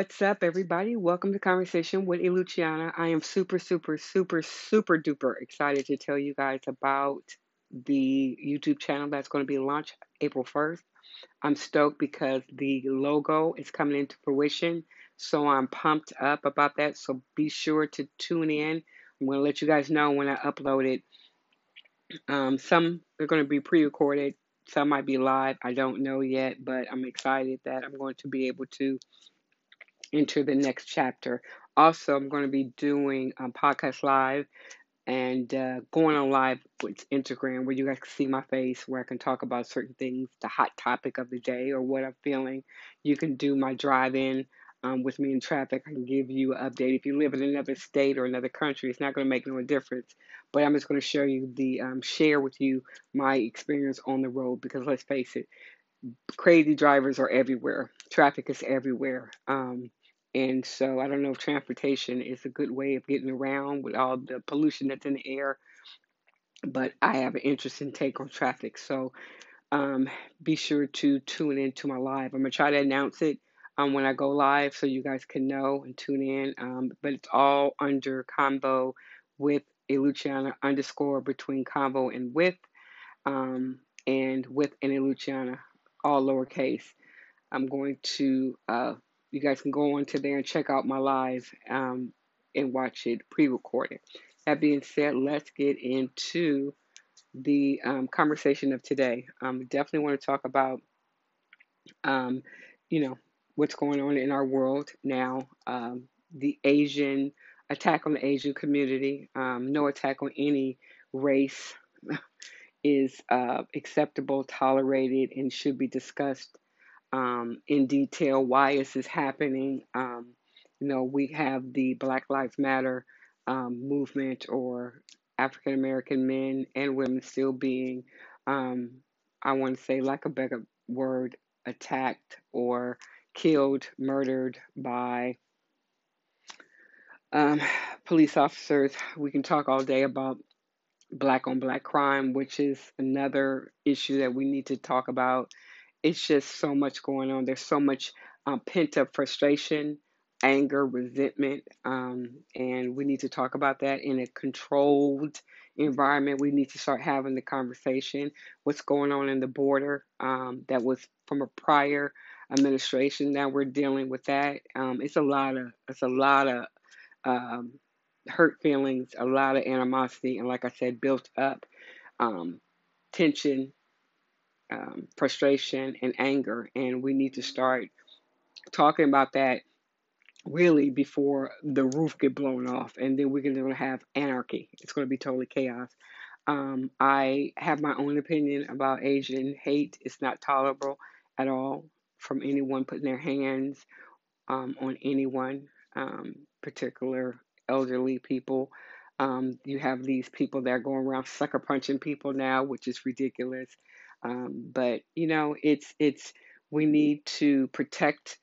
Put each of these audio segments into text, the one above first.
What's up, everybody? Welcome to Conversation with Luciana. I am super, super, super, super duper excited to tell you guys about the YouTube channel that's going to be launched April 1st. I'm stoked because the logo is coming into fruition, so I'm pumped up about that. So be sure to tune in. I'm going to let you guys know when I upload it. Um, some are going to be pre recorded, some might be live. I don't know yet, but I'm excited that I'm going to be able to into the next chapter. Also, I'm going to be doing um, podcast live and uh, going on live with Instagram where you guys can see my face, where I can talk about certain things, the hot topic of the day or what I'm feeling. You can do my drive in um, with me in traffic. I can give you an update. If you live in another state or another country, it's not going to make no difference. But I'm just going to show you the um, share with you my experience on the road because let's face it, crazy drivers are everywhere. Traffic is everywhere. Um, and so I don't know if transportation is a good way of getting around with all the pollution that's in the air, but I have an interesting take on traffic. So um, be sure to tune in to my live. I'm going to try to announce it um, when I go live so you guys can know and tune in. Um, but it's all under convo with a Luciana underscore between convo and with, um, and with and a Luciana, all lowercase. I'm going to uh, you guys can go on to there and check out my live um, and watch it pre-recorded. That being said, let's get into the um, conversation of today. Um, definitely want to talk about, um, you know, what's going on in our world now. Um, the Asian attack on the Asian community. Um, no attack on any race is uh, acceptable, tolerated, and should be discussed um, in detail why this is happening. Um, you know, we have the Black Lives Matter um, movement or African American men and women still being, um, I want to say, like a better word, attacked or killed, murdered by um, police officers. We can talk all day about black on black crime, which is another issue that we need to talk about it's just so much going on. There's so much um, pent up frustration, anger, resentment, um, and we need to talk about that in a controlled environment. We need to start having the conversation. What's going on in the border um, that was from a prior administration? Now we're dealing with that. Um, it's a lot of it's a lot of um, hurt feelings, a lot of animosity, and like I said, built up um, tension um, frustration and anger, and we need to start talking about that really before the roof get blown off, and then we're going to have anarchy. It's going to be totally chaos. Um, I have my own opinion about Asian hate. It's not tolerable at all from anyone putting their hands um, on anyone, um, particular elderly people. Um, you have these people that are going around sucker punching people now, which is ridiculous. Um, but you know, it's it's we need to protect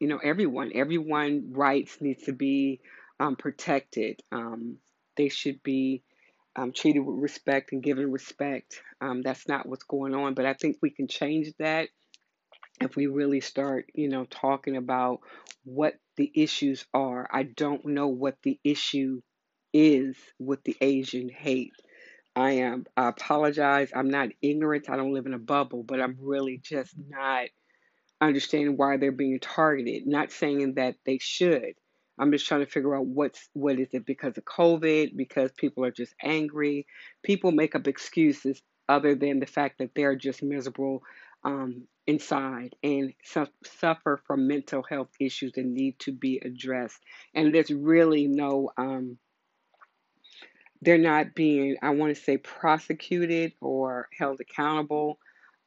you know everyone. Everyone rights needs to be um, protected. Um, they should be um, treated with respect and given respect. Um, that's not what's going on, but I think we can change that if we really start, you know, talking about what the issues are. I don't know what the issue is with the Asian hate. I am. I apologize. I'm not ignorant. I don't live in a bubble, but I'm really just not understanding why they're being targeted. Not saying that they should. I'm just trying to figure out what's what is it because of COVID, because people are just angry. People make up excuses other than the fact that they're just miserable um, inside and su- suffer from mental health issues that need to be addressed. And there's really no um, they're not being, I want to say, prosecuted or held accountable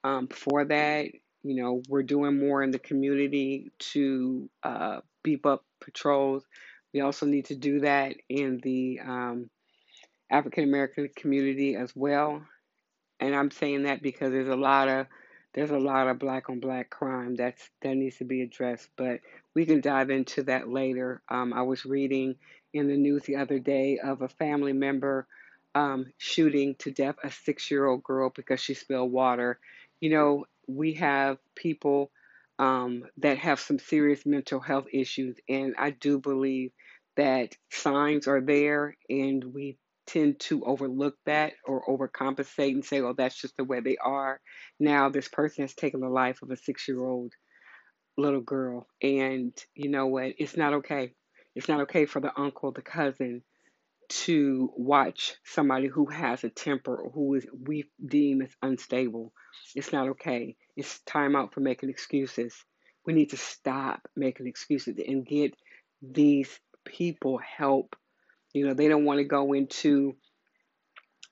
um, for that. You know, we're doing more in the community to uh, beef up patrols. We also need to do that in the um, African American community as well. And I'm saying that because there's a lot of there's a lot of black on black crime that's that needs to be addressed. But we can dive into that later. Um, I was reading in the news the other day of a family member um, shooting to death a six year old girl because she spilled water. You know, we have people um, that have some serious mental health issues. And I do believe that signs are there and we tend to overlook that or overcompensate and say, oh, that's just the way they are. Now, this person has taken the life of a six year old little girl. And you know what? It's not okay. It's not okay for the uncle, the cousin, to watch somebody who has a temper or who is we deem as unstable. It's not okay. It's time out for making excuses. We need to stop making excuses and get these people help. You know, they don't want to go into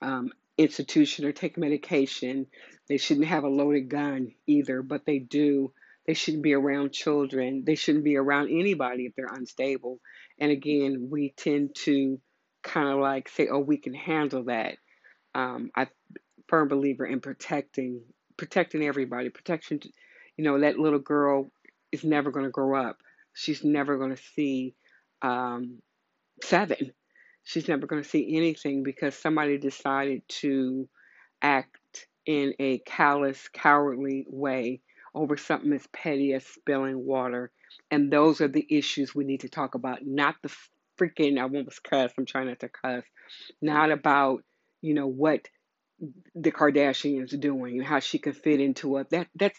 um, institution or take medication. They shouldn't have a loaded gun either, but they do. They shouldn't be around children. They shouldn't be around anybody if they're unstable. And again, we tend to kind of like say, "Oh, we can handle that." Um, I firm believer in protecting protecting everybody. Protection, you know, that little girl is never going to grow up. She's never going to see um, seven. She's never going to see anything because somebody decided to act in a callous, cowardly way over something as petty as spilling water. And those are the issues we need to talk about, not the freaking, I almost cuss, I'm trying not to cuss, not about, you know, what the Kardashians doing and how she can fit into it. That that's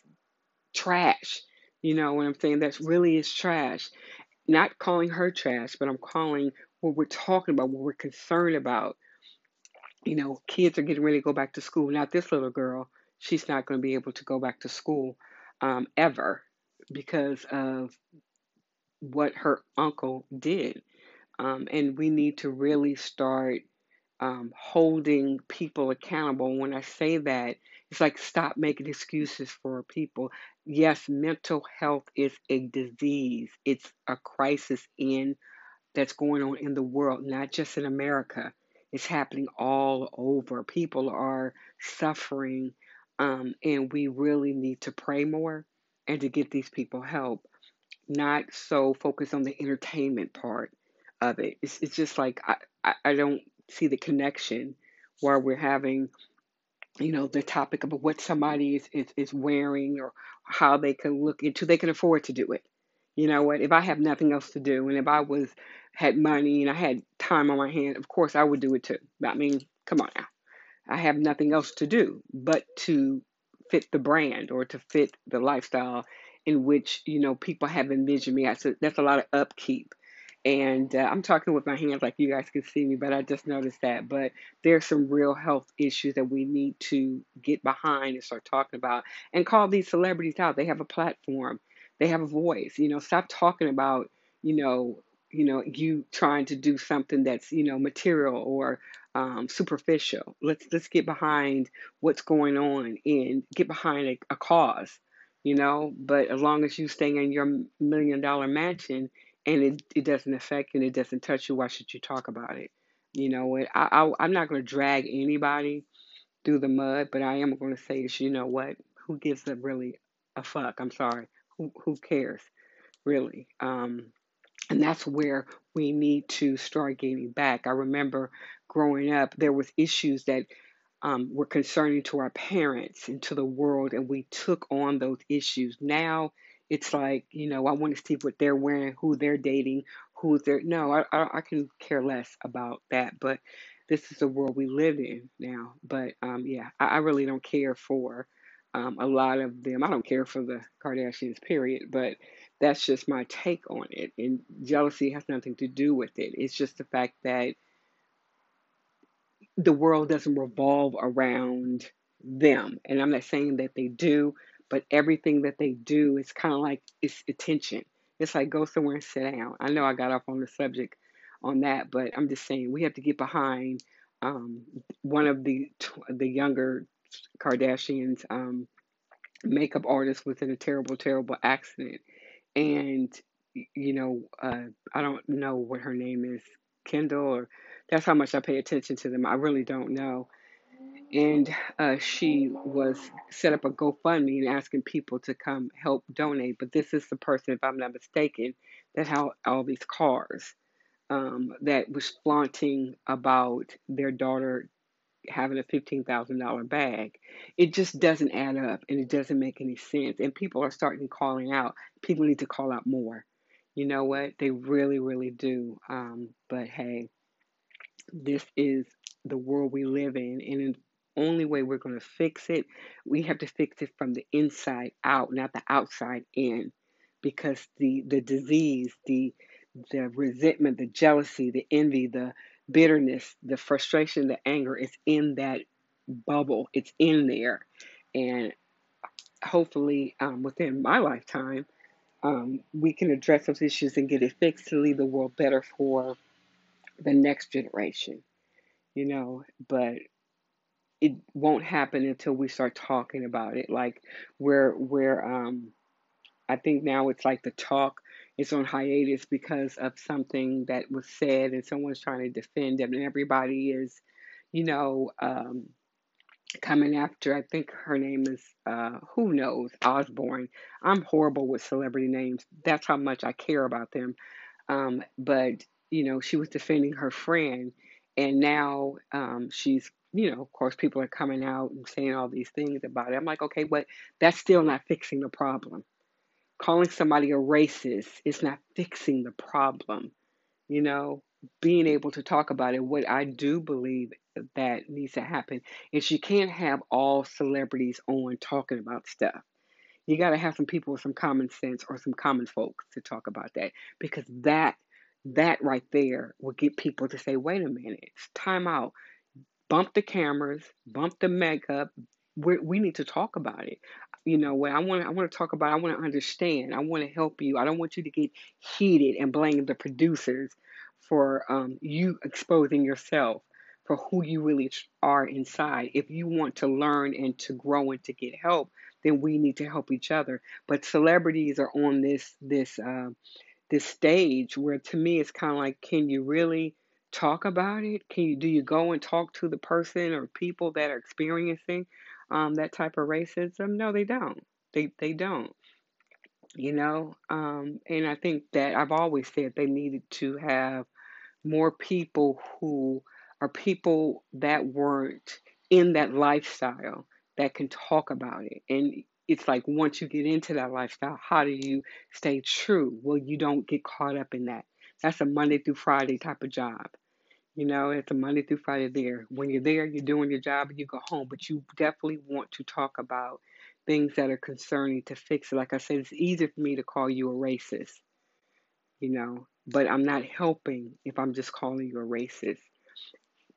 trash. You know what I'm saying? That's really is trash. Not calling her trash, but I'm calling what we're talking about, what we're concerned about. You know, kids are getting ready to go back to school. Now, this little girl, she's not going to be able to go back to school um, ever because of what her uncle did. Um, and we need to really start um, holding people accountable. When I say that, it's like stop making excuses for people. Yes, mental health is a disease. It's a crisis in that's going on in the world, not just in America. It's happening all over. People are suffering, um, and we really need to pray more and to get these people help. Not so focused on the entertainment part of it. It's, it's just like I, I, I don't see the connection where we're having you know the topic of what somebody is, is, is wearing or how they can look into they can afford to do it you know what if i have nothing else to do and if i was had money and i had time on my hand of course i would do it too But i mean come on now i have nothing else to do but to fit the brand or to fit the lifestyle in which you know people have envisioned me that's a lot of upkeep and uh, I'm talking with my hands like you guys can see me, but I just noticed that. But there's some real health issues that we need to get behind and start talking about and call these celebrities out. They have a platform, they have a voice. You know, stop talking about, you know, you know, you trying to do something that's, you know, material or um, superficial. Let's let's get behind what's going on and get behind a, a cause, you know. But as long as you stay in your million dollar mansion and it, it doesn't affect you and it doesn't touch you, why should you talk about it? You know, I, I, I'm not going to drag anybody through the mud, but I am going to say is, you know what? Who gives a really a fuck? I'm sorry. Who, who cares, really? Um, and that's where we need to start getting back. I remember growing up, there was issues that um, were concerning to our parents and to the world, and we took on those issues. Now it's like you know I want to see what they're wearing, who they're dating, who they're. No, I I, I can care less about that. But this is the world we live in now. But um, yeah, I, I really don't care for um, a lot of them. I don't care for the Kardashians, period. But that's just my take on it. And jealousy has nothing to do with it. It's just the fact that the world doesn't revolve around them. And I'm not saying that they do, but everything that they do is kind of like it's attention. It's like go somewhere and sit down. I know I got off on the subject on that, but I'm just saying we have to get behind um, one of the the younger Kardashians um, makeup artist was in a terrible, terrible accident, and you know uh, I don't know what her name is, Kendall, or that's how much I pay attention to them. I really don't know and uh, she was set up a GoFundMe and asking people to come help donate. But this is the person, if I'm not mistaken, that had all these cars um, that was flaunting about their daughter having a $15,000 bag. It just doesn't add up and it doesn't make any sense. And people are starting calling out. People need to call out more. You know what? They really, really do. Um, but hey, this is the world we live in. And the only way we're going to fix it, we have to fix it from the inside out, not the outside in. Because the, the disease, the the resentment, the jealousy, the envy, the bitterness, the frustration, the anger is in that bubble. It's in there. And hopefully, um, within my lifetime, um, we can address those issues and get it fixed to leave the world better for the next generation, you know. But it won't happen until we start talking about it. Like where where um, I think now it's like the talk is on hiatus because of something that was said and someone's trying to defend them and everybody is, you know, um, coming after I think her name is uh who knows, Osbourne. I'm horrible with celebrity names. That's how much I care about them. Um, but you know, she was defending her friend and now um she's you know, of course, people are coming out and saying all these things about it. I'm like, okay, but that's still not fixing the problem calling somebody a racist is not fixing the problem. You know, being able to talk about it. What I do believe that needs to happen is you can't have all celebrities on talking about stuff. You got to have some people with some common sense or some common folks to talk about that because that that right there will get people to say, "Wait a minute, it's time out." Bump the cameras, bump the makeup. we we need to talk about it you know what I want I want to talk about I want to understand I want to help you. I don't want you to get heated and blame the producers for um, you exposing yourself for who you really are inside. If you want to learn and to grow and to get help then we need to help each other. But celebrities are on this this uh, this stage where to me it's kind of like can you really talk about it? Can you do you go and talk to the person or people that are experiencing um, that type of racism? No, they don't. They they don't. You know, um, and I think that I've always said they needed to have more people who are people that weren't in that lifestyle that can talk about it. And it's like once you get into that lifestyle, how do you stay true? Well, you don't get caught up in that. That's a Monday through Friday type of job. You know, it's a Monday through Friday there. When you're there, you're doing your job and you go home, but you definitely want to talk about things that are concerning to fix it. Like I said, it's easier for me to call you a racist, you know, but I'm not helping if I'm just calling you a racist.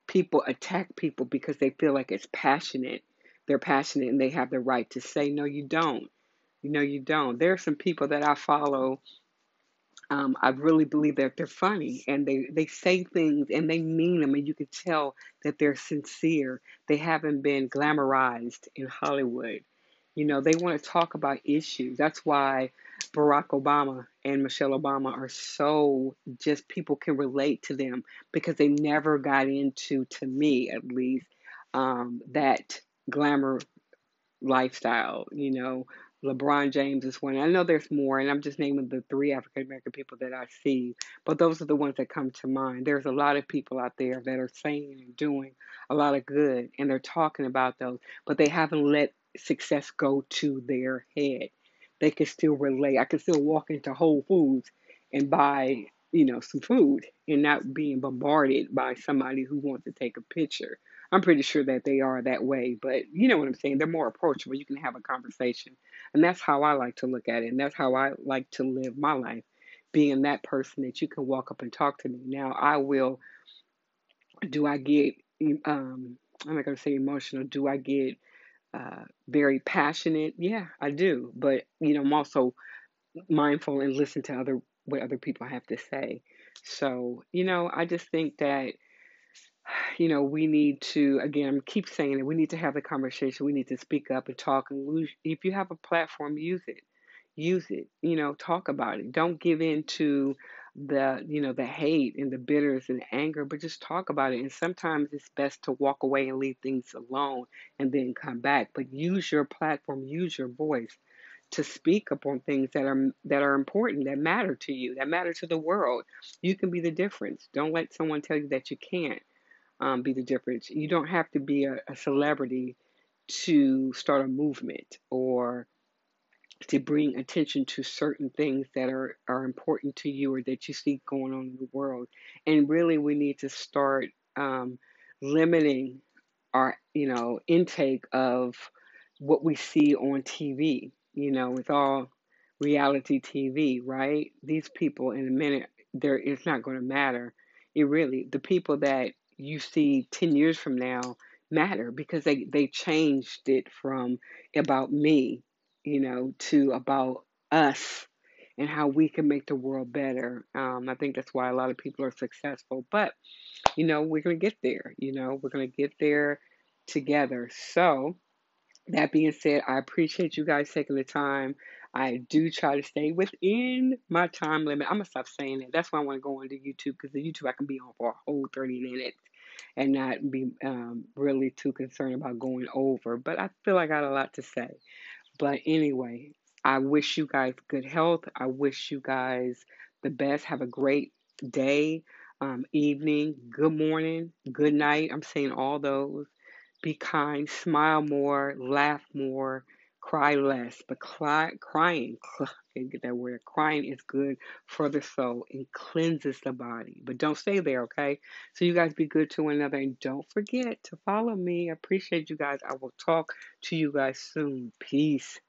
People attack people because they feel like it's passionate. They're passionate and they have the right to say, no, you don't. You know, you don't. There are some people that I follow um, I really believe that they're funny and they, they say things and they mean them, and you can tell that they're sincere. They haven't been glamorized in Hollywood. You know, they want to talk about issues. That's why Barack Obama and Michelle Obama are so just people can relate to them because they never got into, to me at least, um, that glamour lifestyle, you know, LeBron James is one. I know there's more, and I'm just naming the three African American people that I see, but those are the ones that come to mind. There's a lot of people out there that are saying and doing a lot of good, and they're talking about those, but they haven't let success go to their head. They can still relate. I can still walk into Whole Foods and buy, you know, some food and not being bombarded by somebody who wants to take a picture I'm pretty sure that they are that way, but you know what I'm saying? They're more approachable. You can have a conversation. And that's how I like to look at it. And that's how I like to live my life, being that person that you can walk up and talk to me. Now, I will, do I get, um, I'm not going to say emotional, do I get uh, very passionate? Yeah, I do. But, you know, I'm also mindful and listen to other what other people have to say. So, you know, I just think that you know, we need to, again, keep saying it, we need to have the conversation. We need to speak up and talk. And if you have a platform, use it. Use it. You know, talk about it. Don't give in to the, you know, the hate and the bitterness and the anger, but just talk about it. And sometimes it's best to walk away and leave things alone and then come back. But use your platform, use your voice to speak upon things that are that are important, that matter to you, that matter to the world. You can be the difference. Don't let someone tell you that you can't um, be the difference. You don't have to be a, a celebrity to start a movement or to bring attention to certain things that are, are important to you or that you see going on in the world. And really, we need to start um, limiting our, you know, intake of what we see on TV. You know, with all reality TV, right? These people in a minute, there it's not going to matter. It really, the people that you see 10 years from now matter because they, they changed it from about me, you know, to about us and how we can make the world better. Um, I think that's why a lot of people are successful. But, you know, we're going to get there. You know, we're going to get there together. So, that being said, I appreciate you guys taking the time. I do try to stay within my time limit. I'm gonna stop saying it. That's why I want to go onto YouTube because the YouTube I can be on for a whole 30 minutes and not be um, really too concerned about going over. But I feel I got a lot to say. But anyway, I wish you guys good health. I wish you guys the best. Have a great day, um, evening, good morning, good night. I'm saying all those. Be kind, smile more, laugh more, cry less. But cry, crying, that word. Crying is good for the soul and cleanses the body. But don't stay there, okay? So you guys be good to one another and don't forget to follow me. I appreciate you guys. I will talk to you guys soon. Peace.